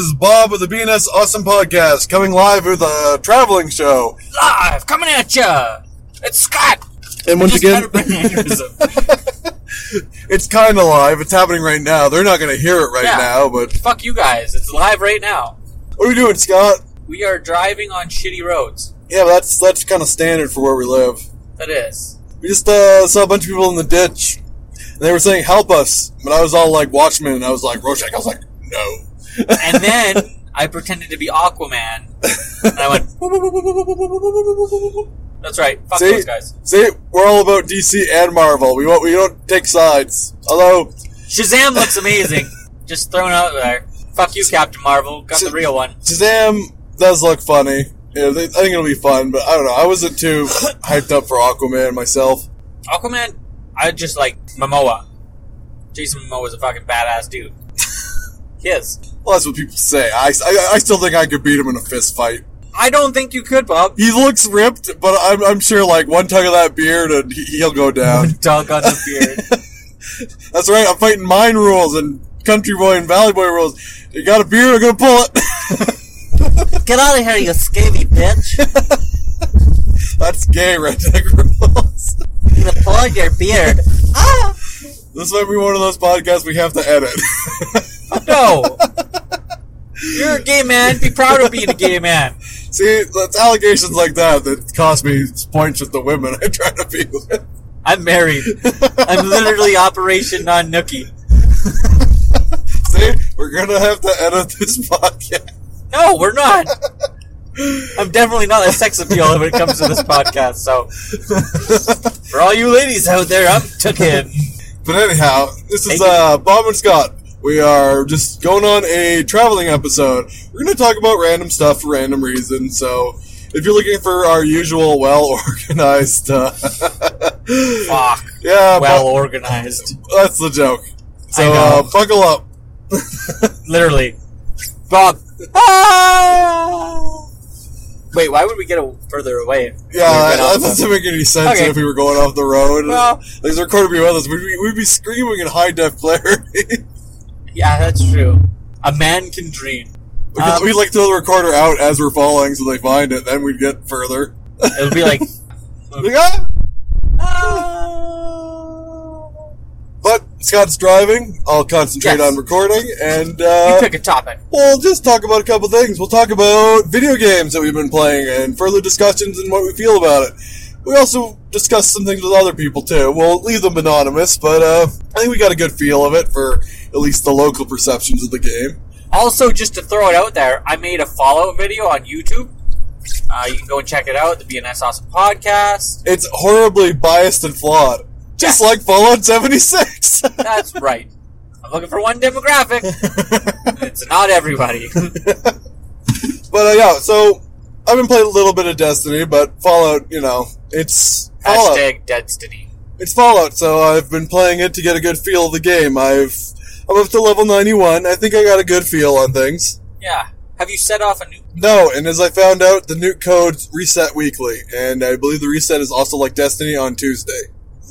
is Bob with the BNS Awesome Podcast, coming live with a traveling show. Live, coming at ya! It's Scott! And once again, had a brain aneurysm. it's kind of live. It's happening right now. They're not going to hear it right Yeah. now, but Fuck you guys, it's live right now. what are we doing, Scott? We are driving on shitty roads. Yeah, but that's that's kind of standard for where we live. That is. We just uh, saw a bunch of people in the ditch, and they were saying, "Help us!" But I was all like, "Watchmen," and I was like, "Rorschach." I was like, "No." And then I pretended to be Aquaman. And I went. That's right. Fuck See? those guys. See, we're all about DC and Marvel. We won't, we don't take sides. Although, Shazam looks amazing. Just thrown out there. Fuck you, Captain Marvel. Got the real one. Shazam does look funny. Yeah, I think it'll be fun, but I don't know. I wasn't too hyped up for Aquaman myself. Aquaman, I just like Momoa. Jason Momoa is a fucking badass dude. he is. Well, that's what people say. I, I, I still think I could beat him in a fist fight. I don't think you could, Bob. He looks ripped, but I'm, I'm sure like one tug of that beard and he, he'll go down. Dog on the beard. That's right. I'm fighting mine rules and country boy and valley boy rules. You got a beard? I'm gonna pull it. Get out of here, you scaly bitch. That's gay redneck rules. You pull your beard. Ah! This might be one of those podcasts we have to edit. No. You're a gay man. Be proud of being a gay man. See, it's allegations like that that cost me points with the women I try to be with. I'm married. I'm literally Operation Non Nookie. See, we're gonna have to edit this podcast. No, we're not. I'm definitely not a sex appeal when it comes to this podcast. So, for all you ladies out there, I'm took in. But anyhow, this is uh, Bob and Scott. We are just going on a traveling episode. We're going to talk about random stuff for random reasons. So, if you're looking for our usual, well organized, uh, Fuck. yeah, Well organized. that's the joke. So, uh, buckle up. Literally. Bob. Ah! Wait, why would we get a further away? Yeah, We that doesn't the- make any sense Okay. if we were going off the road. Well- like, a recorder be with us. We'd be, we'd be screaming in high def clarity. Yeah, that's true. A man can dream. we Um, would like to throw the recorder out as we're falling so they find it, then we'd get further. It'll be like. Like, ah! But Scott's driving. I'll concentrate Yes. on recording, and you uh, pick a topic. we'll just talk about a couple things. We'll talk about video games that we've been playing and further discussions and what we feel about it. We also discussed some things with other people too. We'll leave them anonymous, but uh, I think we got a good feel of it for at least the local perceptions of the game. Also, just to throw it out there, I made a Fallout video on YouTube. Uh, you can go and check it out. The BNS Awesome Podcast. It's horribly biased and flawed, just like Fallout 76. That's right. I'm looking for one demographic. It's not everybody. But uh, yeah, so I've been playing a little bit of Destiny, but Fallout, you know, it's Fallout. Hashtag Destiny. It's Fallout, so I've been playing it to get a good feel of the game. I've I'm up to level 91. I think I got a good feel on things. Yeah. Have you set off a new? No, and as I found out, the nuke codes reset weekly, and I believe the reset is also like Destiny on Tuesday.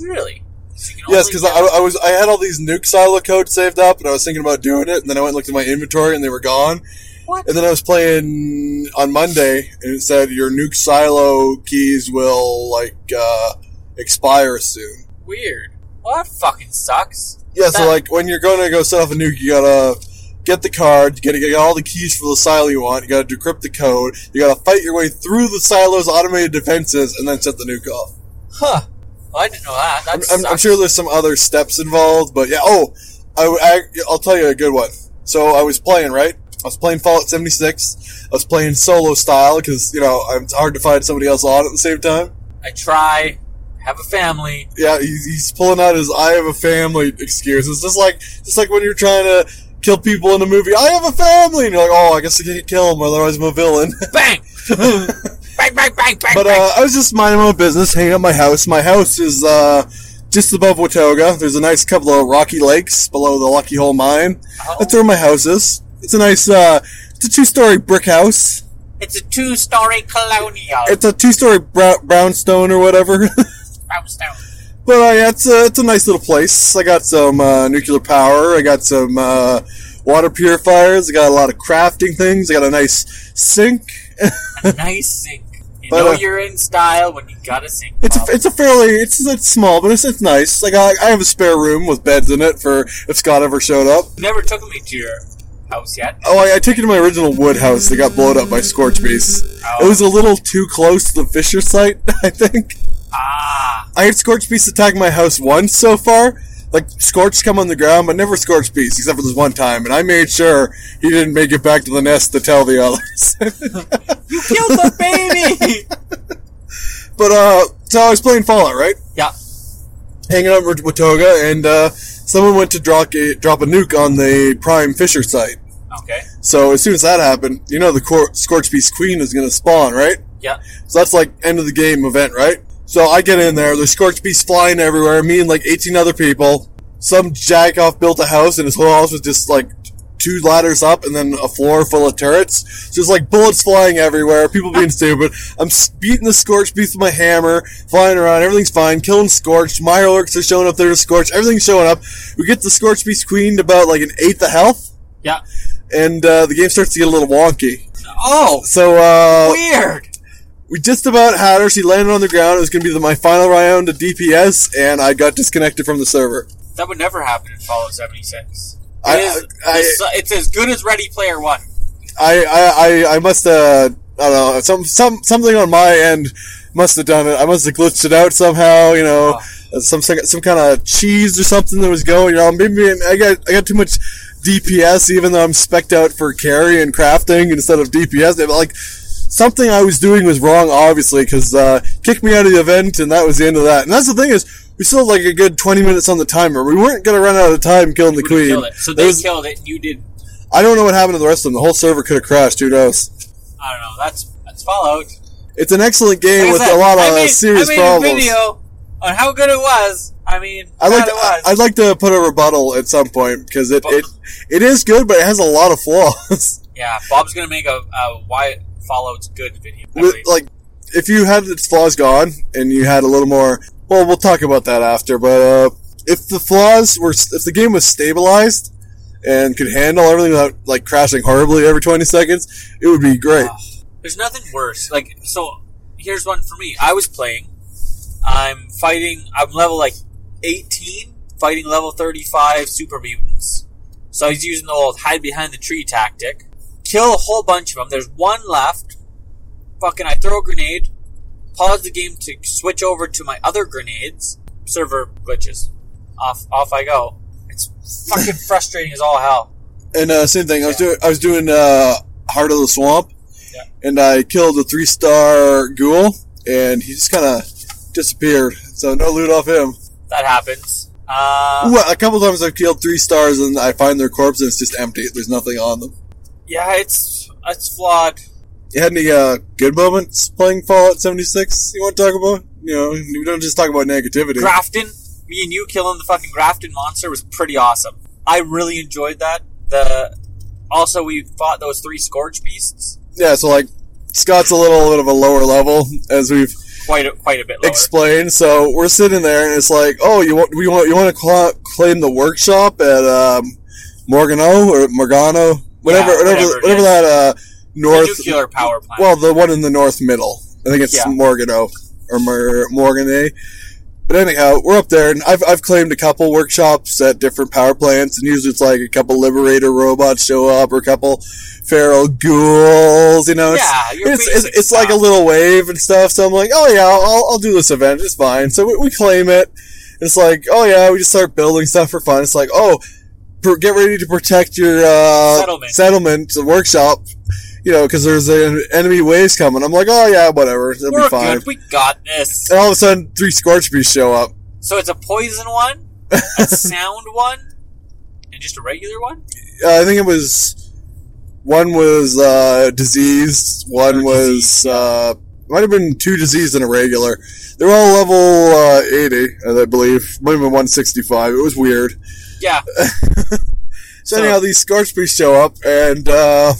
Really? So Yes, because I, I was I had all these nuke silo codes saved up, and I was thinking about doing it, and then I went and looked at my inventory, and they were gone. What? And then I was playing on Monday, and it said your nuke silo keys will like uh, expire soon. Weird. Well, that fucking sucks. Yeah, so like when you're going to go set off a nuke, you gotta get the card, you gotta get all the keys for the silo you want, you gotta decrypt the code, you gotta fight your way through the silo's automated defenses, and then set the nuke off. Huh. Well, I didn't know that. That I'm, I'm, sure there's some other steps involved, but yeah. Oh, I, I, I'll tell you a good one. So I was playing, right? I was playing Fallout 76. I was playing solo style because you know it's hard to find somebody else on at the same time. I try. Have a family. Yeah, he's, he's pulling out his "I have a family" excuse. It's just like just like when you're trying to kill people in a movie. I have a family, and you're like, oh, I guess I can't kill him, otherwise I'm a villain. Bang! bang! Bang! Bang! Bang! But bang. uh, I was just minding my own business, hanging out my house. My house is uh, just above Watoga. There's a nice couple of rocky lakes below the Lucky Hole Mine. Oh. That's where my house is. It's a nice, uh, it's a two-story brick house. It's a two-story colonial. It's a two-story brow- brownstone or whatever. brownstone. but uh, yeah, it's a, it's a nice little place. I got some uh, nuclear power. I got some uh, water purifiers. I got a lot of crafting things. I got a nice sink. A nice sink. You But, know uh, you're in style when you got a sink. It's a, it's a fairly it's, it's small, but it's, it's nice. Like I, I have a spare room with beds in it for if Scott ever showed up. You never took me to your house yet. Oh, I, I took it to my original wood house that got blown up by Scorch Beast. Oh. It was a little too close to the Fissure site, I think. Ah, I had Scorch Beast attack my house once so far. Like Scorch come on the ground, but never Scorch Beast, except for this one time, and I made sure he didn't make it back to the nest to tell the others. you killed the baby. but uh, so I was playing Fallout, right? yeah. hanging out with Watoga, and uh, someone went to drop a, drop a nuke on the Prime Fissure site. Okay. So as soon as that happened, you know the Cor- Scorch Beast Queen is going to spawn, right? Yeah. So that's like end of the game event, right? So I get in there, there's Scorch Beasts flying everywhere, me and like 18 other people. Some jack off built a house, and his whole house was just like two ladders up and then a floor full of turrets. Just like bullets flying everywhere, people being stupid. I'm beating the Scorch Beast with my hammer, flying around, everything's fine, killing Scorch. My orcs are showing up there to Scorch, everything's showing up. We get the Scorch Beast Queen to about like an eighth of health, Yeah. and uh, the game starts to get a little wonky. Oh, So, uh, weird. we just about had her. She landed on the ground. It was going to be the, my final round of DPS, and I got disconnected from the server. That would never happen in Fallout 76. It I- is- I- it's, as good as Ready Player One. I I, I, must uh, I don't know some some something on my end must have done it. I must have glitched it out somehow. You know, some some kind of cheese or something that was going on. Maybe I got I got too much DPS, even though I'm specked out for carry and crafting instead of DPS. It- Like something I was doing was wrong, obviously, because uh, kicked me out of the event, and that was the end of that. And that's the thing is. We still had like a good 20 minutes on the timer. We weren't going to run out of time killing the queen. So they was- killed it, you did. I don't know what happened to the rest of them. The whole server could have crashed. Who knows? I don't know. That's that's Fallout. It's an excellent game Like with said, a lot of I made, serious I made problems. a video on how good it was. I mean, I'd like to. I'd like to put a rebuttal at some point because it, it it is good, but it has a lot of flaws. yeah, Bob's gonna make a, a why Fallout's good video. With- like if you had its flaws gone and you had a little more, well, we'll talk about that after. But uh, if the flaws were, if the game was stabilized and could handle everything without like crashing horribly every twenty seconds, it would be great. Oh, there's nothing worse. Like, so here's one for me. I was playing. I'm fighting. I'm level like 18, fighting level 35 super mutants. So was using the old hide behind the tree tactic. Kill a whole bunch of them. There's one left. Fucking, I throw a grenade. Pause the game to switch over to my other grenades. Server glitches. Off, off I go. It's fucking frustrating as all hell. And uh, same thing. I was doing I was doing uh, Heart of the Swamp, Yeah. and I killed a three star ghoul, and he just kind of disappeared. So no loot off him. That happens. Uh, Ooh, a couple times I've killed three stars, and I find their corpse, and it's just empty. There's nothing on them. yeah, it's it's flawed. You had any uh, good moments playing Fallout 76? You want to talk about? You know, we don't just talk about negativity. Grafton, me and you killing the fucking Grafton monster was pretty awesome. I really enjoyed that. The also we fought those three Scorch beasts yeah, so like Scott's a little bit of a lower level, as we've quite a, quite a bit lower. explain. So we're sitting there, and it's like, oh, you want we want you want to cla claim the workshop at um, Morgano or Morgano, whatever, Yeah, whatever, whatever whatever that uh, north. nuclear power plant. Well, the one in the north middle. I think it's Yeah. Morgano or Mor- Morgane. But anyhow, we're up there, and I've, I've claimed a couple workshops at different power plants, and usually it's like a couple Liberator robots show up, or a couple Feral Ghouls, you know? It's, Yeah, your it's, it's, it's like a little wave and stuff, so I'm like, oh yeah, I'll, I'll do this event, it's fine. So we, we claim it. It's like, oh yeah, we just start building stuff for fun. It's like, oh, pr- get ready to protect your uh, Settlement. settlement, the workshop, you know, because there's an enemy waves coming. I'm like, oh yeah, whatever, it'll We're be fine. good. We got this. And all of a sudden, three Scorch Beasts show up. So it's a poison one, a sound one, and just a regular one. Uh, I think it was one was uh, diseased, one Or was diseased, uh, might have been two diseased and a regular. They were all level uh, 80, I believe. Might have been 165. It was weird. Yeah, So, So- anyhow, these Scorch Beasts show up, and uh,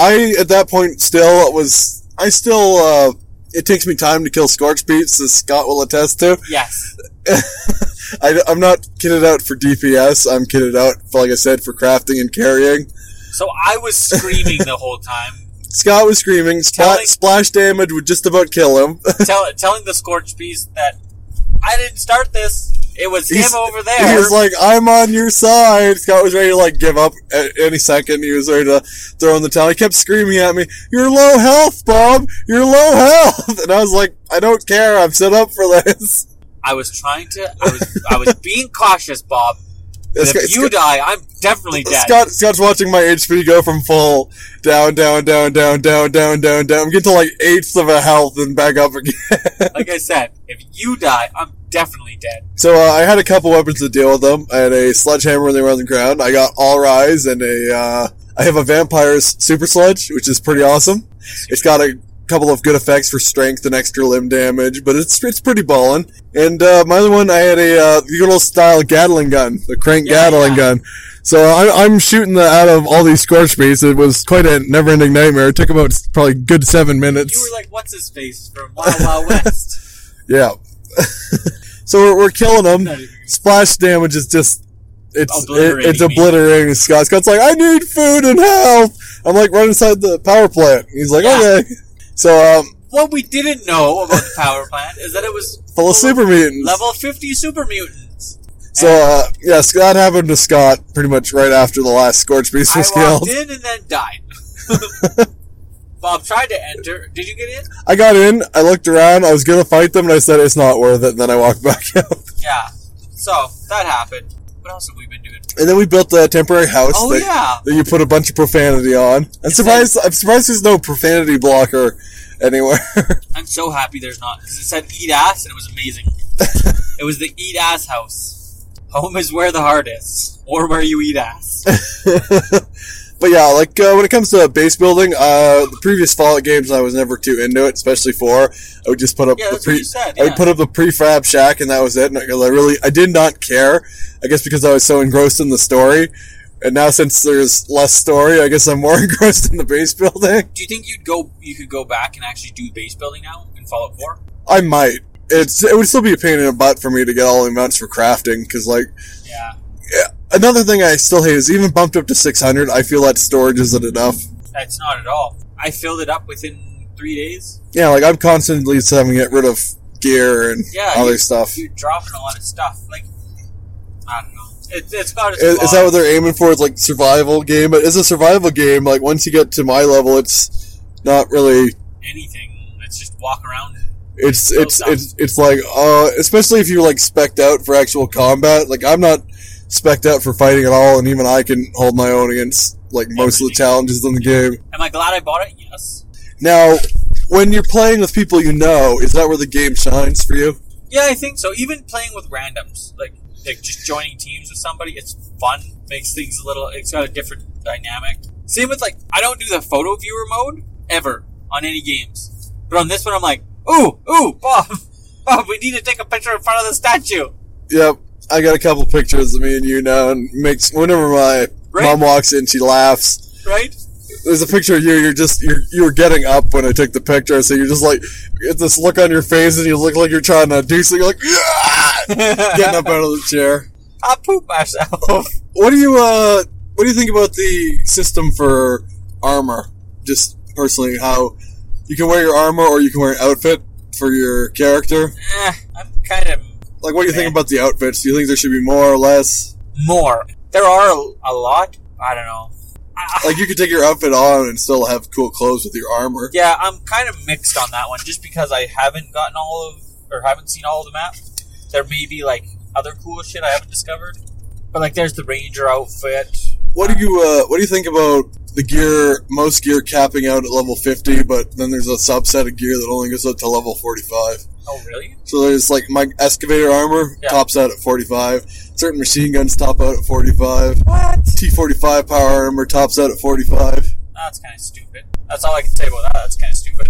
I at that point still was I still uh, it takes me time to kill Scorch Beasts, as Scott will attest to. yes. I, I'm not kitted out for DPS. I'm kitted out, like I said, for crafting and carrying. So I was screaming the whole time, Scott was screaming. Telling- splash damage would just about kill him. tell, telling the Scorch Beast that I didn't start this. It was He's- him over there. He was like, "I'm on your side." Scott was ready to like give up at any second. He was ready to throw in the towel. He kept screaming at me, "You're low health, Bob. You're low health." And I was like, "I don't care. I'm set up for this." I was trying to. I was. I was being cautious, Bob. Scott- if you Scott- die, I'm definitely dead. Scott, Scott's watching my HP go from full down, down, down, down, down, down, down, down. I'm getting to like eighths of a health and back up again. Like I said, if you die, I'm definitely dead. so uh, I had a couple weapons to deal with them. I had a sledgehammer when they were on the ground. I got all rise and a. Uh, I have a vampire's super sledge, which is pretty awesome. It's got a couple of good effects for strength and extra limb damage, but it's it's pretty ballin'. And uh, my other one, I had a uh, good old style Gatling gun, the crank Yeah, Gatling yeah. gun. So I, I'm shooting the, out of all these scorch beasts. It was quite a never-ending nightmare. It took about probably good seven minutes. You were like, "What's his face from Wild Wild West?" yeah. so we're, we're killing them. Splash damage is just. It's it, Obliterating it's me. obliterating Scott. Scott's like, I need food and health. I'm like, run inside the power plant. He's like, Yeah. okay. So um, what we didn't know about the power plant is that it was full of super mutants. level 50 super mutants. So, uh, yeah, Scott happened to Scott pretty much right after the last Scorch Beast was walked killed. in and then died. Bob tried to enter. Did you get in? I got in, I looked around, I was gonna fight them, and I said it's not worth it, and then I walked back out. Yeah. So that happened. What else have we been doing? And then we built a temporary house Oh that, yeah. that you put a bunch of profanity on. I'm surprised, I'm surprised there's no profanity blocker anywhere. I'm so happy there's not because it said eat ass and it was amazing. it was the eat ass house. Home is where the heart is, or where you eat ass. but yeah, like uh, when it comes to base building, uh, the previous Fallout games I was never too into it, especially four. I would just put up Yeah, the pre, said. I would put up the prefab shack, and that was it. Because I really, I did not care. I guess because I was so engrossed in the story. And now, since there's less story, I guess I'm more engrossed in the base building. Do you think you'd go? You could go back and actually do base building now in Fallout 4? I might. It's it would still be a pain in the butt for me to get all the amounts for crafting because like Yeah. Another thing I still hate is even bumped up to 600. I feel that storage isn't enough. That's not at all. I filled it up within three days. Yeah, like I'm constantly having to get rid of gear and Yeah, other stuff. You're dropping a lot of stuff. Like, I don't know. It, it's its Is, is that what they're aiming for? It's like survival game, but it's a survival game. Like once you get to my level, it's not really. anything? It's just walk around. It's Kill it's it's it's like uh, especially if you're like specked out for actual combat. Like I'm not specked up for fighting at all, and even I can hold my own against like most of the challenges in the game. Am I glad I bought it? Yes. Now, when you're playing with people you know, is that where the game shines for you? Yeah, I think so. Even playing with randoms, like like just joining teams with somebody, it's fun. Makes things a little. It's got a different dynamic. Same with like I don't do the photo viewer mode ever on any games, but on this one I'm like, ooh, ooh, Bob, Bob, we need to take a picture in front of the statue. Yep. I got a couple pictures of me and you now, and makes whenever my Right. mom walks in, she laughs. Right? There's a picture of you. You're just you're you were getting up when I took the picture, so you're just like get this look on your face, and you look like you're trying to do something. You're like "Yeah!" getting up out of the chair. I poop myself. What do you uh What do you think about the system for armor? Just personally, how you can wear your armor or you can wear an outfit for your character. eh, I'm kind of Like, what do you think about the outfits? Do you think there should be more or less? more. There are a, a lot. I don't know. Like, you could take your outfit on and still have cool clothes with your armor. Yeah, I'm kind of mixed on that one, just because I haven't gotten all of or haven't seen all of the map. There may be like other cool shit I haven't discovered, but like there's the ranger outfit. What do you uh, What do you think about the gear? Most gear capping out at level fifty, but then there's a subset of gear that only goes up to level forty-five. Oh, really? So there's like my excavator armor Yeah. tops out at forty-five. Certain machine guns top out at forty-five. What? T45 power armor tops out at 45. That's kind of stupid. That's all I can say about that. That's kind of stupid.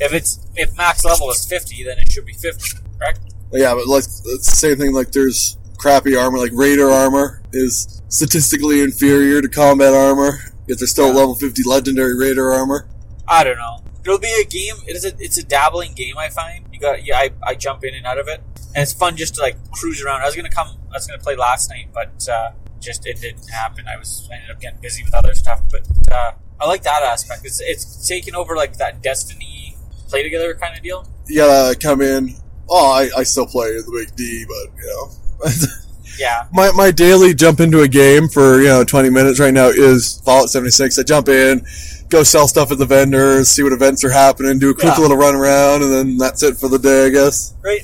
If it's if max level is 50, then it should be 50, correct? Yeah, but like it's the same thing. Like there's crappy armor, like Raider armor is statistically inferior to combat armor. Yet there's still Yeah. level 50 legendary Raider armor. I don't know. It'll be a game. It is a it's a dabbling game. I find you got yeah. I, I jump in and out of it. and it's fun just to like cruise around. I was gonna come, I was gonna play last night, but uh, just it didn't happen. I was I ended up getting busy with other stuff, but uh, I like that aspect. It's it's taking over like that Destiny play together kind of deal. Yeah, come in. Oh, I, I still play the big D, but you know. Yeah, my, my daily jump into a game for you know 20 minutes right now is Fallout 76. I jump in, go sell stuff at the vendors, see what events are happening, do a quick Yeah. little run around, and then that's it for the day, I guess. right.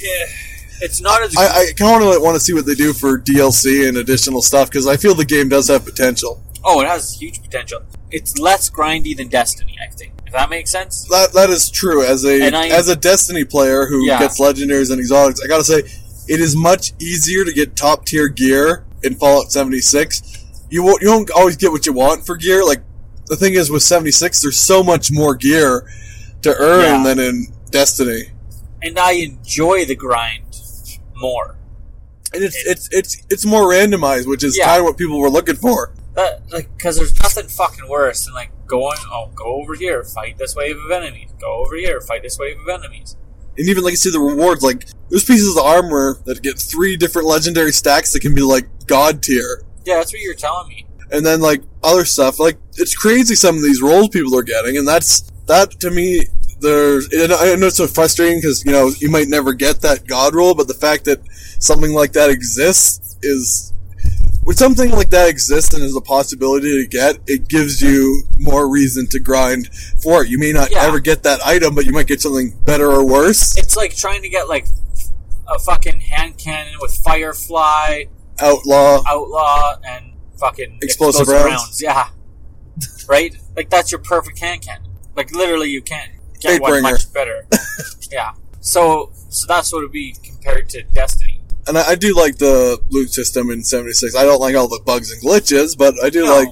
Yeah, it's not as I, I kind of want to see what they do for DLC and additional stuff because I feel the game does have potential. oh, it has huge potential. It's less grindy than Destiny, I think. If that makes sense. That that is true. As a as a Destiny player who Yeah. gets legendaries and exotics, I gotta say, it is much easier to get top tier gear in Fallout 76. You won't you won't always get what you want for gear. Like the thing is with 76, there's so much more gear to earn Yeah. than in Destiny. And I enjoy the grind more. And it's it's it's it's more randomized, which is Yeah. kind of what people were looking for. That like because there's nothing fucking worse than like going oh go over here fight this wave of enemies go over here fight this wave of enemies And even like you see the rewards, like there's pieces of armor that get three different legendary stacks that can be like god tier. Yeah that's what you're telling me and then like other stuff. Like it's crazy some of these roles people are getting, and that's that to me. There's and I know it's so frustrating because you know you might never get that god roll, but the fact that something like that exists is when something like that exists and is a possibility to get, it gives you more reason to grind for it. You may not Yeah. ever get that item, but you might get something better or worse. it's like trying to get like a fucking hand cannon with firefly Outlaw. outlaw and fucking Explosive rounds. yeah right like that's your perfect hand cannon like literally you can't get one Fatebringer. much better yeah so so that's what it would be compared to destiny And I, I do like the loot system in 76. I don't like all the bugs and glitches, but I do No. like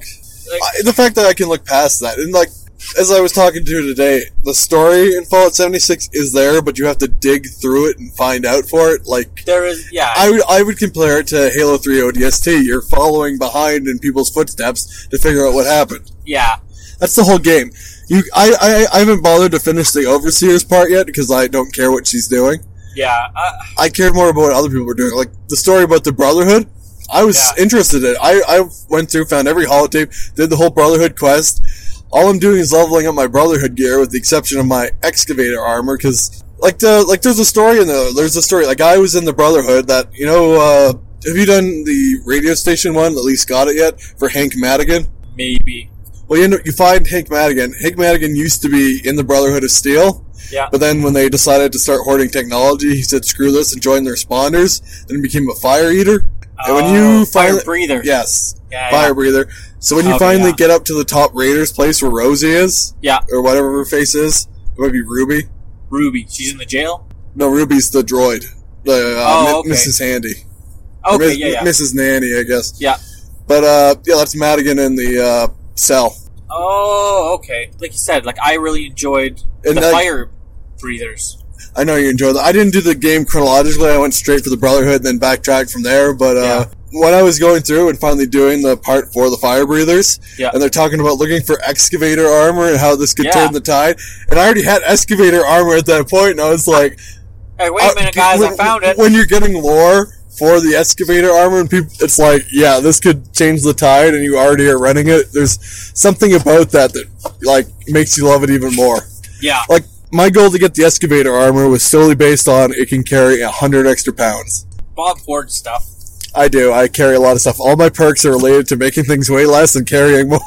like, I, the fact that I can look past that. And like, as I was talking to today, the story in Fallout 76 is there, but you have to dig through it and find out for it. Like, there is yeah I would, I would compare it to Halo 3 ODST. You're following behind in people's footsteps to figure out what happened. yeah That's the whole game. You, I, I, I haven't bothered to finish the Overseer's part yet because I don't care what she's doing. yeah uh, I cared more about what other people were doing. Like the story about the Brotherhood, I was Yeah. interested in. it. I, I went through, found every holotape, did the whole Brotherhood quest. All I'm doing is leveling up my Brotherhood gear, with the exception of my excavator armor, because like the like there's a story in there. There's a story. like I was in the Brotherhood that you know. Uh, have you done the radio station one? At least got it yet for Hank Madigan. maybe Well, you up, you find Hank Madigan. Hank Madigan used to be in the Brotherhood of Steel. yeah But then when they decided to start hoarding technology, he said, screw this and joined the responders. Then became a fire eater. And when you Oh, fire finally- breather Yes, yeah, fire yeah. breather. So when you Okay, finally yeah. get up to the top Raiders place where Rosie is, Yeah. or whatever her face is, it might be Ruby. Ruby she's in the jail No, Ruby's the droid. The, uh, Oh, okay. Mrs. Handy. Okay yeah yeah Mrs. Nanny, I guess. Yeah. But, uh, yeah, that's Madigan in the, uh, cell. oh okay like you said like I really enjoyed And the that- fire breathers I know you enjoyed that. I didn't do the game chronologically. I went straight for the Brotherhood, and then backtracked from there. But uh, Yeah. When I was going through and finally doing the part for the fire breathers, Yeah. and they're talking about looking for excavator armor and how this could Yeah. turn the tide, and I already had excavator armor at that point, and I was like, hey wait uh, a minute guys when, I found it When you're getting lore for the excavator armor, and people, it's like, yeah, this could change the tide, and you already are running it. There's something about that that like makes you love it even more yeah like my goal to get the excavator armor was solely based on it can carry a hundred extra pounds. Bob Ford stuff I do. I carry a lot of stuff. All my perks are related to making things weigh less and carrying more.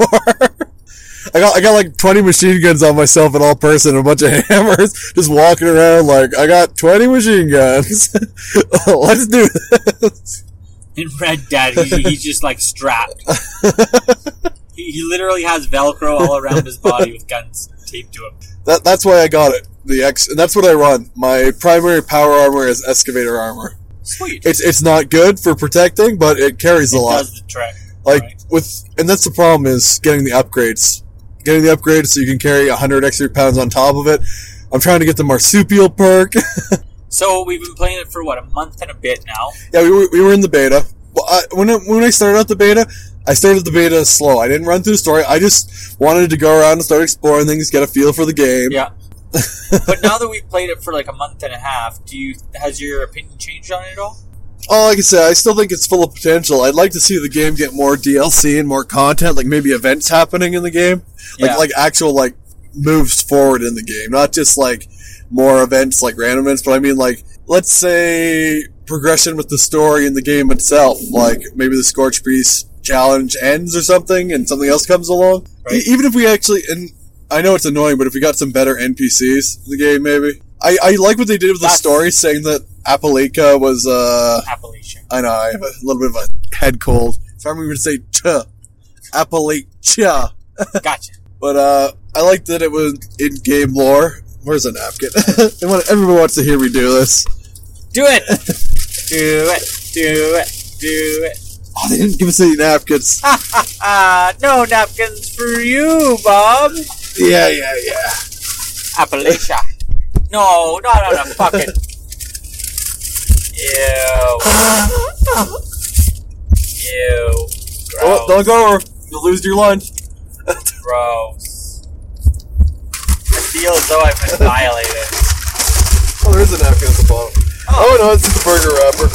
I got I got like twenty machine guns on myself in all person and a bunch of hammers, just walking around like I got twenty machine guns. Let's do this. in Red Dead he, he's just like strapped he, he literally has Velcro all around his body with guns taped to him That, that's why I got it. The X, and that's what I run. My primary power armor is excavator armor. Sweet It's it's not good for protecting, but it carries a lot. does the trick Like Right. with, and that's the problem is getting the upgrades. Getting the upgrades so you can carry hundred extra pounds on top of it. I'm trying to get the marsupial perk. So we've been playing it for what a month and a bit now. yeah, we were, we were in the beta. Well, I, when I, when I started out the beta, I started the beta slow. I didn't run through the story. I just wanted to go around and start exploring things, get a feel for the game. Yeah. But now that we've played it for like a month and a half, do you has your opinion changed on it at all? Oh, like I said, I still think it's full of potential. I'd like to see the game get more DLC and more content, like maybe events happening in the game, like Yeah. like actual like moves forward in the game, not just like more events like random events. But I mean, like let's say progression with the story in the game itself, like maybe the Scorch Beast challenge ends or something, and something else comes along. Right. E- even if we actually, and I know it's annoying, but if we got some better NPCs in the game, maybe. I, I like what they did with the That's- story, saying that Appalachia was uh Appalachian. I know, I have a little bit of a head cold. So I'm going to say ch. Appalachia. Gotcha. But, uh, I like that it was in game lore. Where's the napkin? Everyone wants to hear me do this. Do it. do it. Do it. Do it. Oh, they didn't give us any napkins. No napkins for you, Bob. Yeah, yeah, yeah. Appalachia. No, not on a fucking. Ew. Ew. Oh, Gross. don't go or you'll lose your lunch. Gross. I feel as though I've been violated. Oh, there is a napkin at the bottom. Oh, oh no, it's just a burger wrapper.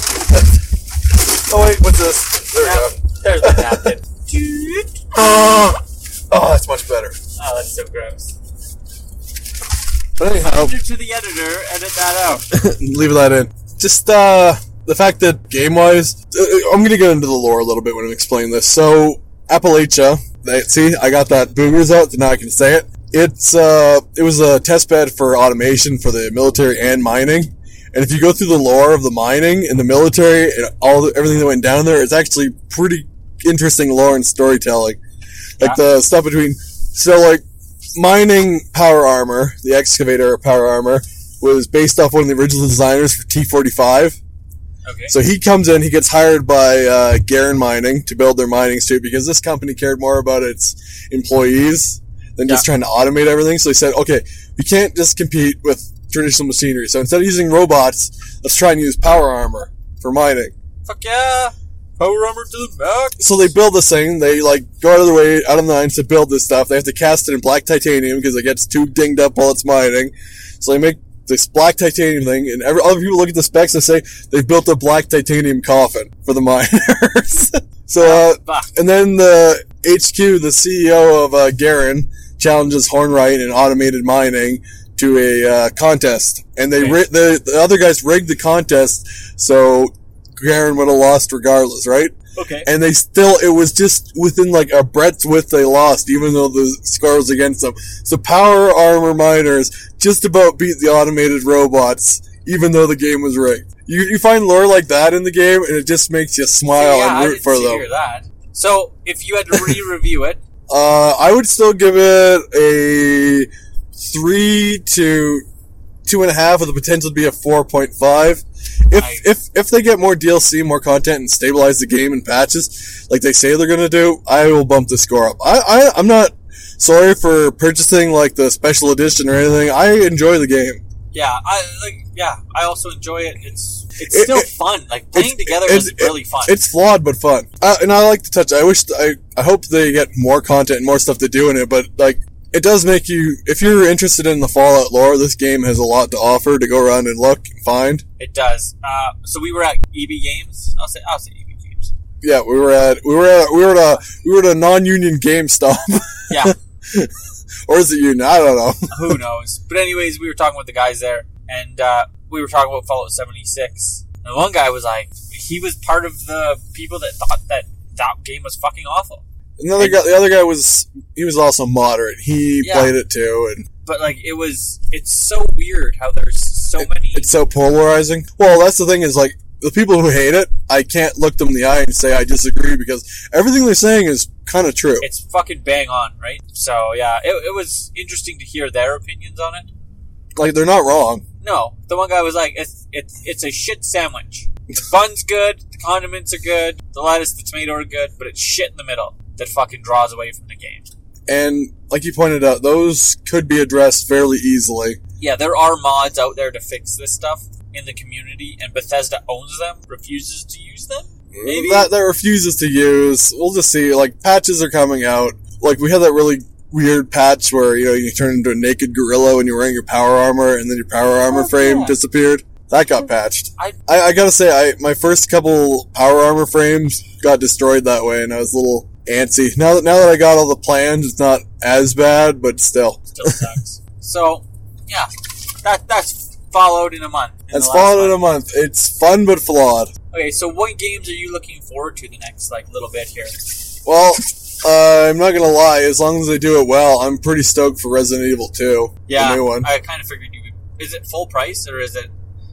oh, wait, what's this? There we go. There's the napkin. Dude. Oh, that's much better. Oh, that's so gross. But anyhow, to the editor. Edit that out. leave that in. Just uh, the fact that game wise, uh, I'm gonna get into the lore a little bit when I'm explaining this. So Appalachia, they, see, I got that boogers out, so now I can say it. It's uh, it was a test bed for automation for the military and mining. And if you go through the lore of the mining and the military and all the, everything that went down there, it's actually pretty interesting lore and storytelling. Like the stuff between, so like mining power armor, the excavator power armor, was based off one of the original designers for T45. Okay. So he comes in, he gets hired by uh, Garrahan Mining to build their mining suit because this company cared more about its employees than just trying to automate everything. So they said, okay, we can't just compete with traditional machinery. So instead of using robots, let's try and use power armor for mining. Fuck yeah. Power armor to the back. So they build this thing. They like go out of their way, out of the nines to build this stuff. They have to cast it in black titanium because it gets too dinged up while it's mining. So they make this black titanium thing, and every, other people look at the specs and say they've built a black titanium coffin for the miners. so, uh, Fuck. and then the HQ, the CEO of uh, Garrahan, challenges Hornwright in automated mining to a uh, contest, and they Okay. ri- the, the other guys rigged the contest so Garrahan would have lost regardless, right? Okay. and they still it was just within like a breadth's width they lost even though the score was against them so power armor miners just about beat the automated robots even though the game was rigged you, you find lore like that in the game and it just makes you smile yeah, and root didn't for them hear that. So, if you had to re-review it, uh, i would still give it a three to two and a half with the potential to be a 4.5 if Nice. if if they get more DLC, more content, and stabilize the game and patches like they say they're gonna do, I will bump the score up. I, I I'm not sorry for purchasing like the special edition or anything. I enjoy the game. yeah, I like. Yeah, I also enjoy it. It's it's It- still it- fun. Like playing together is really fun. It's flawed but fun, uh, and I like to touch. I wish I I hope they get more content and more stuff to do in it, but like. It does make you, if you're interested in the Fallout lore, this game has a lot to offer to go around and look and find. It does. Uh, so we were at EB Games. I'll say I'll say EB Games. Yeah, we were at, we were at, we were at a, we were at a non-union GameStop. Yeah, or is it union? I don't know. who knows? But anyways, we were talking with the guys there, and uh, we were talking about Fallout 76. And one guy was like, he was part of the people that thought that that game was fucking awful. Another guy, the other guy was he was also moderate. He Yeah. played it too, and But like, it was. It's so weird how there's so many. it's so polarizing. Well, that's the thing is like the people who hate it, I can't look them in the eye and say I disagree because everything they're saying is kind of true. It's fucking bang on, right? So yeah, it, it was interesting to hear their opinions on it. Like they're not wrong. No, the one guy was like, "It's it's it's a shit sandwich. The bun's good, the condiments are good, the lettuce, the tomato are good, but it's shit in the middle that fucking draws away from the game." And like you pointed out, those could be addressed fairly easily. Yeah, there are mods out there to fix this stuff in the community, and Bethesda owns them, refuses to use them. Maybe. That that refuses to use. We'll just see. Like patches are coming out. Like we had that really weird patch where you know you turn into a naked gorilla when you're wearing your power armor, and then your power armor Oh, frame yeah. disappeared. That got oh, patched. I- I, I gotta say, I my first couple power armor frames got destroyed that way, and I was a little antsy. Now that now that I got all the plans, it's not as bad, but still. Still sucks. so, yeah, that that's followed in a month. in It's the last fallen in a month. month. It's fun but flawed. Okay, so what games are you looking forward to the next like little bit here? Well, uh, I'm not gonna lie. As long as they do it well, I'm pretty stoked for Resident Evil 2, Yeah, the new one. I kind of figured you. Would, is it full price or is it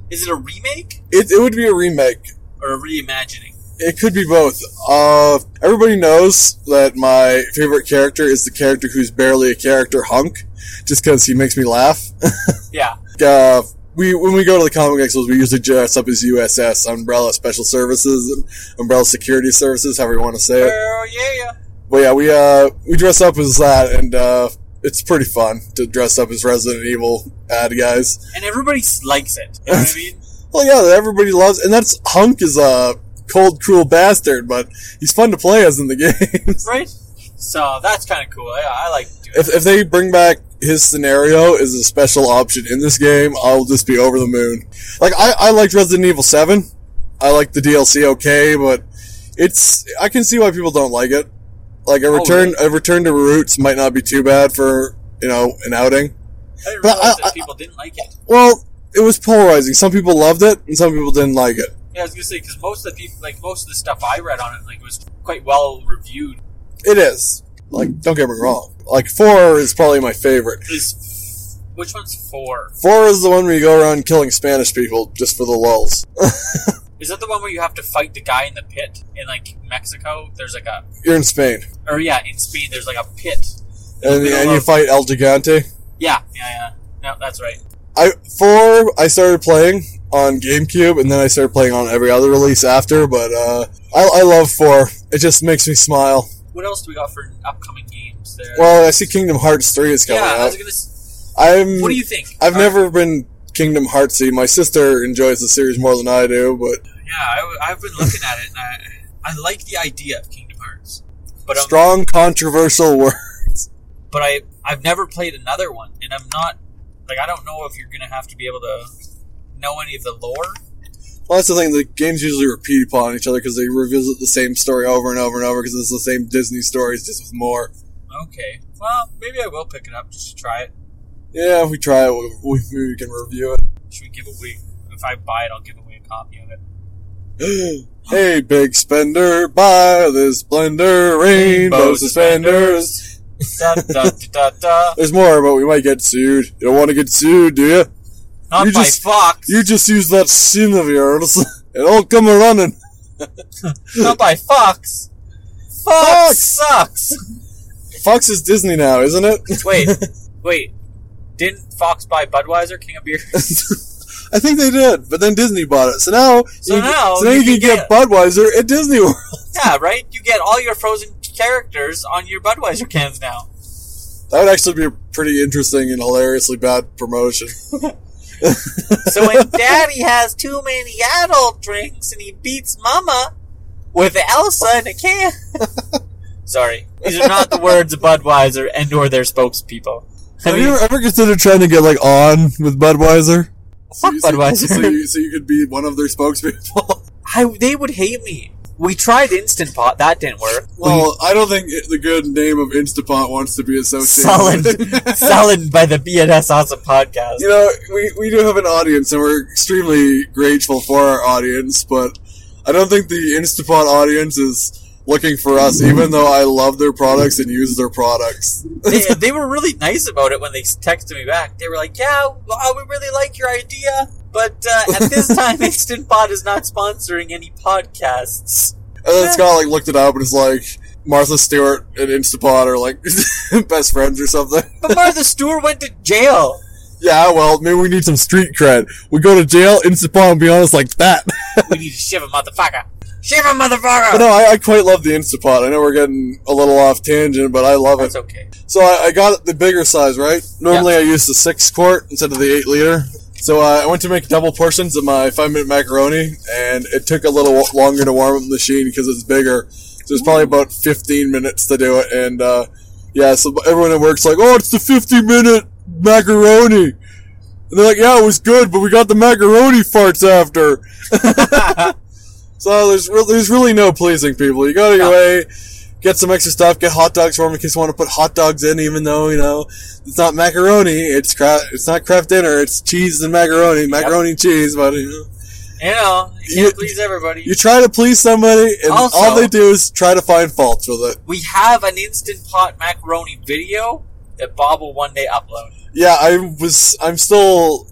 is it a remake It, it would be a remake. or a reimagining? It could be both. Uh, everybody knows that my favorite character is the character who's barely a character, Hunk, just because he makes me laugh. Yeah, uh, we when we go to the comic expos, we usually dress up as USS Umbrella Special Services and Umbrella Security Services, however you want to say it. oh yeah, yeah. But yeah, we uh we dress up as that, and uh, it's pretty fun to dress up as Resident Evil bad guys. And everybody likes it. You know what I mean? Well, yeah, everybody loves, and that's Hunk is a cold, cruel bastard, but he's fun to play as in the games. Right. So that's kind of cool. Yeah, I like doing if, if they bring back his scenario as a special option in this game, I'll just be over the moon. Like I, I liked Resident Evil Seven. I like the DLC okay, but it's I can see why people don't like it. Like a Oh, return, a return to roots might not be too bad for you know an outing. I didn't but realize I- that I- people didn't like it. Well, it was polarizing. Some people loved it, and some people didn't like it. Yeah, I was gonna say because most of the people, like most of the stuff I read on it, like was quite well reviewed. It is. Like, don't get me wrong. Like four is probably my favorite. Is which one's four? Four is the one where you go around killing Spanish people just for the lulls. Is that the one where you have to fight the guy in the pit in like Mexico? There's like a, You're in Spain, or yeah, in Spain there's like a pit. and, and you fight El Gigante. Yeah, yeah, yeah. No, that's right. I four I started playing on GameCube, and then I started playing on every other release after. But uh, I, I love four. It just makes me smile. What else do we got for upcoming games there? Well, I see Kingdom Hearts three is coming yeah, coming I was out. gonna. s- I'm. What do you think? I've Are- never been Kingdom Heartsy. My sister enjoys the series more than I do, but Yeah, I, have been looking at it, and I, I like the idea of Kingdom Hearts, but um, strong, controversial words. but I I've never played another one, and I'm not like I don't know if you're gonna have to be able to know any of the lore. Well, that's the thing. The games usually repeat upon each other because they revisit the same story over and over and over because it's the same Disney stories, just with more. Okay, well maybe I will pick it up just to try it. Yeah, if we try it, we, we, we can review it. Should we give away? If I buy it, I'll give away a copy of it. hey, big spender, buy this blender, rainbow suspenders. da, da, da, da, da. There's more, but we might get sued. You don't want to get sued, do you? Not You by just- Fox. You just use that sin of yours, I'll come a running. Not by Fox. Fox Fox! sucks. Fox is Disney now, isn't it? Wait, wait. Didn't Fox buy Budweiser, King of Beers? I think they did, but then Disney bought it. So now, So you, now so now you you, can can get Budweiser at Disney World. yeah, right. You get all your frozen characters on your Budweiser cans now. That would actually be a pretty interesting and hilariously bad promotion. So when Daddy has too many adult drinks and he beats Mama with Elsa in a can. Sorry, these are not the words of Budweiser and or their spokespeople. I Have mean, you ever considered trying to get like on with Budweiser? fuck so, Budweiser. So you, so you could be one of their spokespeople. I, they would hate me. We tried Instant Pot, that didn't work. well, I don't think the good name of Instapot wants to be associated. With by the BNS Awesome podcast. You know, we, we do have an audience, and we're extremely grateful for our audience, but I don't think the Instapot audience is looking for us, even though I love their products and use their products. they, they were really nice about it when they texted me back. They were like, "Yeah, well, we really like your idea, but uh, at this time, Instant Pot is not sponsoring any podcasts." And then Scott like looked it up and is like, Martha Stewart and Instapot are like best friends or something. But Martha Stewart went to jail. Yeah, well, maybe we need some street cred. We go to jail, Instapot, and be honest like that. We need to shiver, motherfucker. Shiver, a but motherfucker. no, I, I quite love the Instapot. I know we're getting a little off tangent, but I love it. That's okay. So I, I got the bigger size, right? Normally I use the six quart instead of the eight liter. So uh, I went to make double portions of my five minute macaroni, and it took a little longer to warm up the machine because it's bigger. So it's probably about 15 minutes to do it, and uh, Yeah, so everyone at work's like, oh, it's the 50 minute macaroni. And they're like, yeah, it was good, but we got the macaroni farts after. so there's, re- there's really no pleasing people. You gotta go away, get some extra stuff, get hot dogs for them in case you want to put hot dogs in, even though, you know, it's not macaroni, it's cra- it's not Kraft Dinner, it's cheese and macaroni, macaroni and cheese, but, you know. You know, you You- can't please everybody. You try to please somebody, and Also- all they do is try to find faults with it. we have an instant pot macaroni video that Bob will one day upload. Yeah, I was. I'm still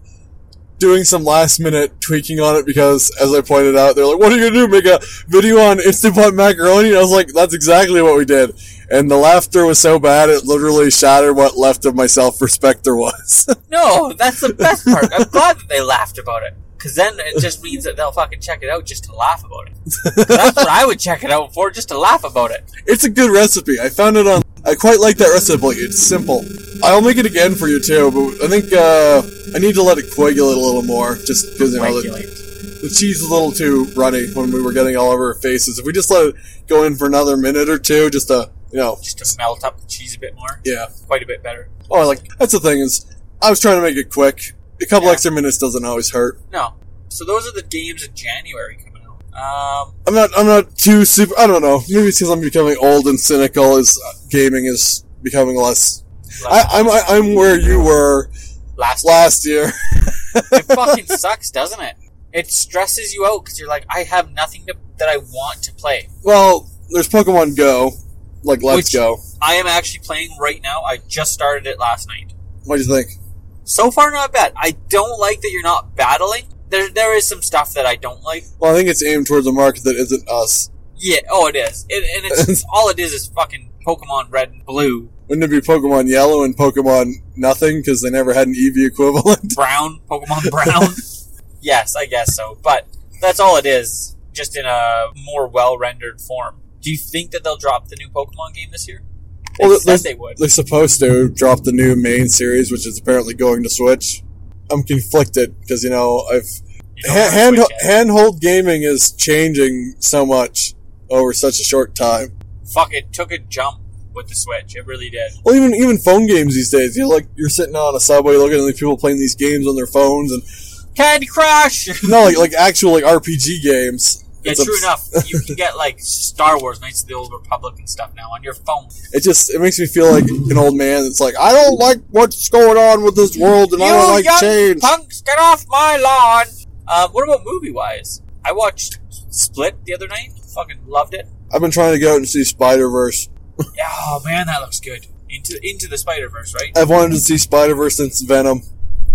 doing some last minute tweaking on it because, as I pointed out, they're like, "What are you gonna do? Make a video on instant pot macaroni?" And I was like, "That's exactly what we did." And the laughter was so bad it literally shattered what left of my self respect there was. No, that's the best part. I'm glad that they laughed about it. Because then it just means that they'll fucking check it out just to laugh about it. That's what I would check it out for, just to laugh about it. it's a good recipe. I found it on. I quite like that recipe. It's simple. I'll make it again for you too, but I think uh, I need to let it coagulate a little more, just because you know the, the cheese is a little too runny when we were getting all over our faces. If we just let it go in for another minute or two, just to you know, Just to melt up the cheese a bit more. yeah. Quite a bit better. Oh, like that's the thing is, I was trying to make it quick. A couple Yeah. extra minutes doesn't always hurt. No. So those are the games in January coming out. Um, I'm not. I'm not too super. I don't know. Maybe it's because I'm becoming old and cynical. As gaming is becoming less. I, I'm. I, I'm where you were last last year. it fucking sucks, doesn't it? It stresses you out because you're like, I have nothing to, that I want to play. Well, there's Pokemon Go. Like Let's Which- Go. I am actually playing right now. I just started it last night. What do you think? So far, not bad. I don't like that you're not battling. There, there is some stuff that I don't like. Well, I think it's aimed towards a market that isn't us. Yeah, oh, it is. It, and it's all it is is fucking Pokemon Red and Blue, Wouldn't it be Pokemon Yellow and Pokemon Nothing because they never had an Eevee equivalent? Brown, Pokemon Brown. yes, I guess so. But that's all it is, just in a more well rendered form. Do you think that they'll drop the new Pokemon game this year? They Well, said they would. They're supposed to drop the new main series, which is apparently going to Switch. I'm conflicted because you know I've You don't hand, have hand, Switch yet. handhold gaming is changing so much over such a short time. Fuck, it took a jump with the Switch. It really did. Well, even even phone games these days, you like you're sitting on a subway looking at these people playing these games on their phones, and Candy Crush! no, like like actual like RPG games. Yeah, It's true abs- enough. You can get like Star Wars Knights of the Old Republic and stuff now on your phone. It just it makes me feel like an old man. It's like I don't like what's going on with this world, and I don't like young change. punks, get off my lawn! Uh, what about movie wise? I watched Split the other night. Fucking loved it. I've been trying to go out and see Spider Verse. Yeah, oh man, that looks good. Into into the Spider Verse, right? I've wanted to see Spider Verse since Venom.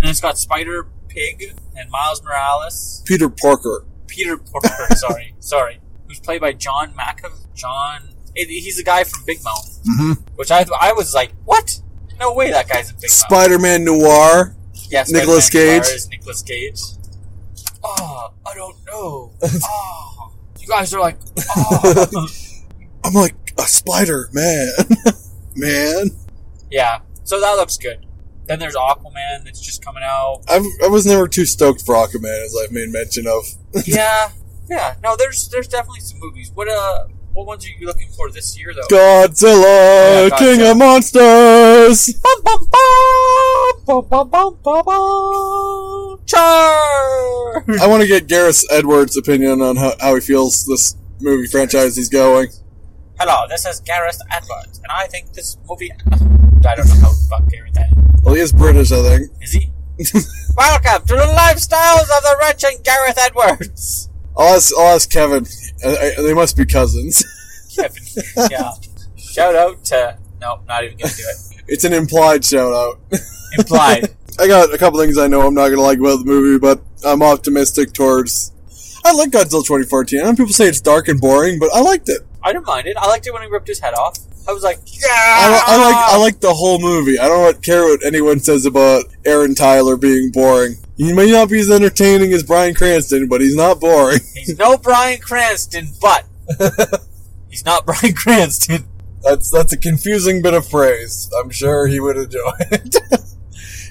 And it's got Spider Pig and Miles Morales. Peter Parker. Peter Parker. sorry, sorry, who's played by John McAv. John, he's the guy from Big Mouth, Mm-hmm. which I I was like, what? No way, that guy's in Big Mouth. Spider Man Noir. Yes, Spider-Man Cage. Is Nicolas Cage. Oh, I don't know. Oh, you guys are like, oh. I'm like a Spider Man. Man, yeah. So that looks good. Then there's Aquaman that's just coming out. I've, I was never too stoked for Aquaman, as I've made mention of. yeah, yeah. No, there's there's definitely some movies. What uh, what ones are you looking for this year though? Godzilla, Yeah, King of Monsters. Bum, bum, bum, bum, bum, bum, bum, bum. Charge! I want to get Gareth Edwards' opinion on how, how he feels this movie franchise is going. Hello, this is Gareth Edwards, and I think this movie. I don't know how the fuck Gareth that Well, he is British, I think. is he. Welcome to the lifestyles of the rich and Gareth Edwards. I'll ask, I'll ask Kevin. I, I, they must be cousins. Kevin, yeah. Shout out to no, not even gonna do it. it's an implied shout out. Implied. I got a couple things I know I'm not going to like about the movie, but I'm optimistic towards. I like Godzilla 2014. I know people say it's dark and boring, but I liked it. I didn't mind it. I liked it when he ripped his head off. I was like, yeah. I, I like I like the whole movie. I don't care what anyone says about Aaron Tyler being boring. He may not be as entertaining as Bryan Cranston, but he's not boring. He's no Bryan Cranston, but he's not Bryan Cranston. That's that's a confusing bit of phrase. I'm sure he would enjoy it.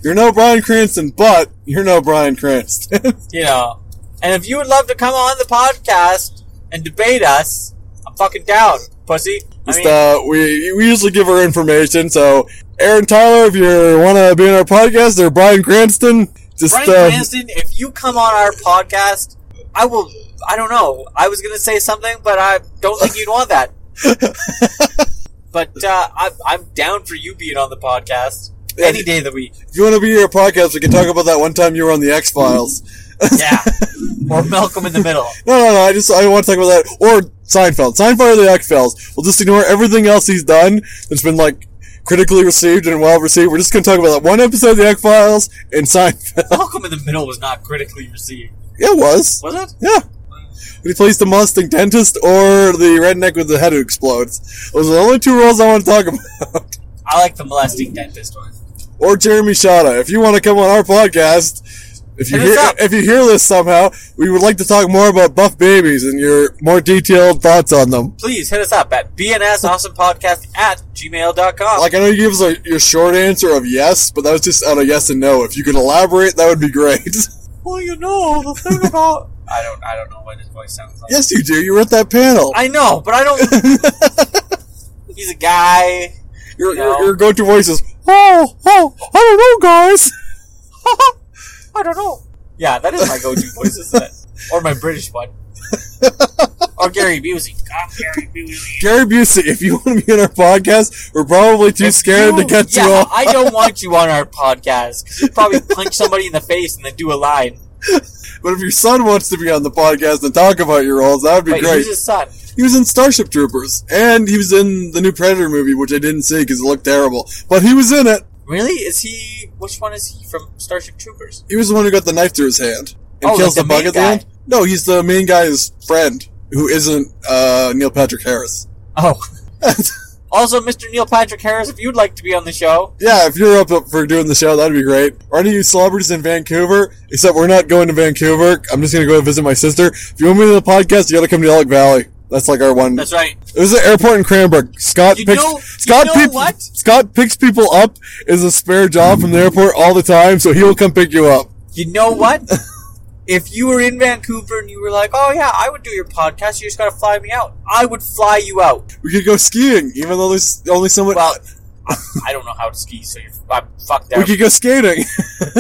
you're no Bryan Cranston, but you're no Bryan Cranston. You know. And if you would love to come on the podcast and debate us, I'm fucking down. pussy. I mean, uh, we we usually give our information. So, Aaron Tyler, if you want to be on our podcast, or Bryan Cranston, just Bryan uh, Cranston, if you come on our podcast, I will. I don't know. I was gonna say something, but I don't think you'd want that. but uh, I'm, I'm down for you being on the podcast Yeah. any day of the week. if you want to be on our podcast, we can talk about that one time you were on the X Files. Yeah, or Malcolm in the Middle. No, no, no. I just I want to talk about that or Seinfeld. Seinfeld or the X Files. We'll just ignore everything else he's done that's been like critically received and well received. We're just gonna talk about that one episode of the X Files and Seinfeld. Malcolm in the Middle was not critically received, yeah, it was. was it? Yeah. When he plays the Mustang dentist or the redneck with the head who explodes. Those are the only two roles I want to talk about. I like the molesting dentist one. or Jeremy Shada. If you want to come on our podcast, if you hear if you hear this somehow, we would like to talk more about buff babies and your more detailed thoughts on them. Please hit us up at bnsawesomepodcast at gmail.com. Like I know you gave us a, your short answer of yes, but that was just out of yes and no. If you could elaborate, that would be great. well, you know, the thing about. I don't, I don't know what his voice sounds like. yes, you do. You were at that panel. I know, but I don't. He's a guy. your, No. your, your go-to voice is oh oh I don't know, guys. I don't know. Yeah, that is my go-to voice, isn't it? Or my British one. or Gary Busey. God, Gary Busey. Gary Busey, if you want to be on our podcast, we're probably too If scared to you- get yeah, you on. I don't want you on our podcast. you'd probably punch somebody in the face and then do a line. But if your son wants to be on the podcast and talk about your roles, that would be Wait, great. who's his son? He was in Starship Troopers, and he was in the new Predator movie, which I didn't see because it looked terrible. But he was in it. Really? Is he? Which one is he from Starship Troopers? He was the one who got the knife through his hand and Oh, kills like the, the bug at the end. No, he's the main guy's friend, who isn't uh, Neil Patrick Harris. Oh. Also, Mr. Neil Patrick Harris, if you'd like to be on the show, yeah, if you're up for doing the show, that'd be great. Or any of you celebrities in Vancouver, except we're not going to Vancouver. I'm just going to go visit my sister. If you want me to the podcast, you got to come to Elk Valley. That's like our one. that's right. It was the airport in Cranbrook. Scott You picks know- you Scott know pick- what? Scott picks people up is a spare job from the airport all the time, so he will come pick you up. You know what? if you were in Vancouver and you were like, "Oh yeah, I would do your podcast," you just gotta fly me out. I would fly you out. We could go skiing, even though there's only someone. Well, I, I don't know how to ski, so you're I'm fucked we could go skating.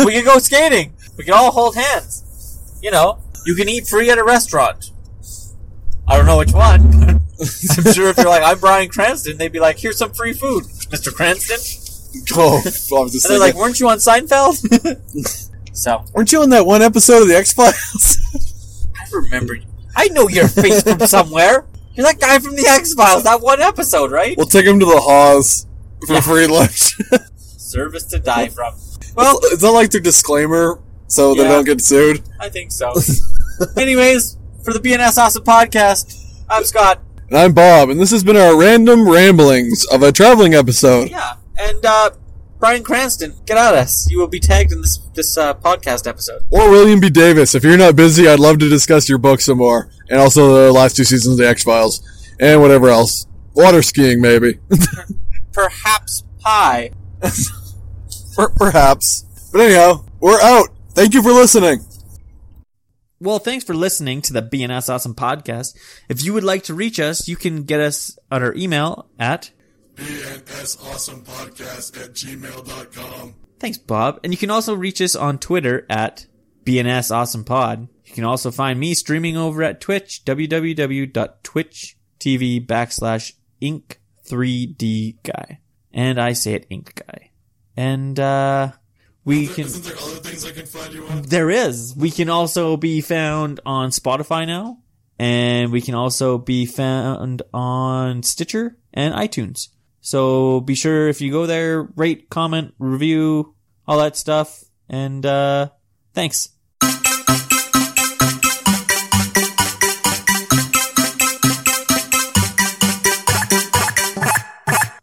we could go skating. We can all hold hands. You know, you can eat free at a restaurant. I don't know which one. I'm sure if you're like, I'm Bryan Cranston, they'd be like, here's some free food, Mr. Cranston. oh, I was just And they're like, weren't you on Seinfeld? so, weren't you on that one episode of the X Files? I remember you. I know your face from somewhere. You're that guy from the X Files, that one episode, right? we'll take him to the Haas for Yeah. free lunch. Service to die from. Well, is that like their disclaimer so they don't get sued? I think so. Anyways, for the BNS Awesome podcast, I'm Scott. And I'm Bob, and this has been our random ramblings of a traveling episode. Yeah, and uh, Bryan Cranston, get at us. You will be tagged in this this uh, podcast episode. Or William B. Davis. If you're not busy, I'd love to discuss your book some more. And also the last two seasons of The X Files. And whatever else. Water skiing, maybe. Perhaps pie. Perhaps. But anyhow, we're out. Thank you for listening. Well, thanks for listening to the BNS Awesome podcast. If you would like to reach us, you can get us on our email at BNSAwesomePodcast at gmail.com. Thanks, Bob. And you can also reach us on Twitter at BNS Awesome Pod. You can also find me streaming over at Twitch, www.twitch.tv backslash Inc3D guy. And I say it Ink guy. And, uh, we can, Isn't there other things I can find you on? there is. We can also be found on Spotify now. And we can also be found on Stitcher and iTunes. So be sure if you go there, rate, comment, review, all that stuff. And, uh, thanks.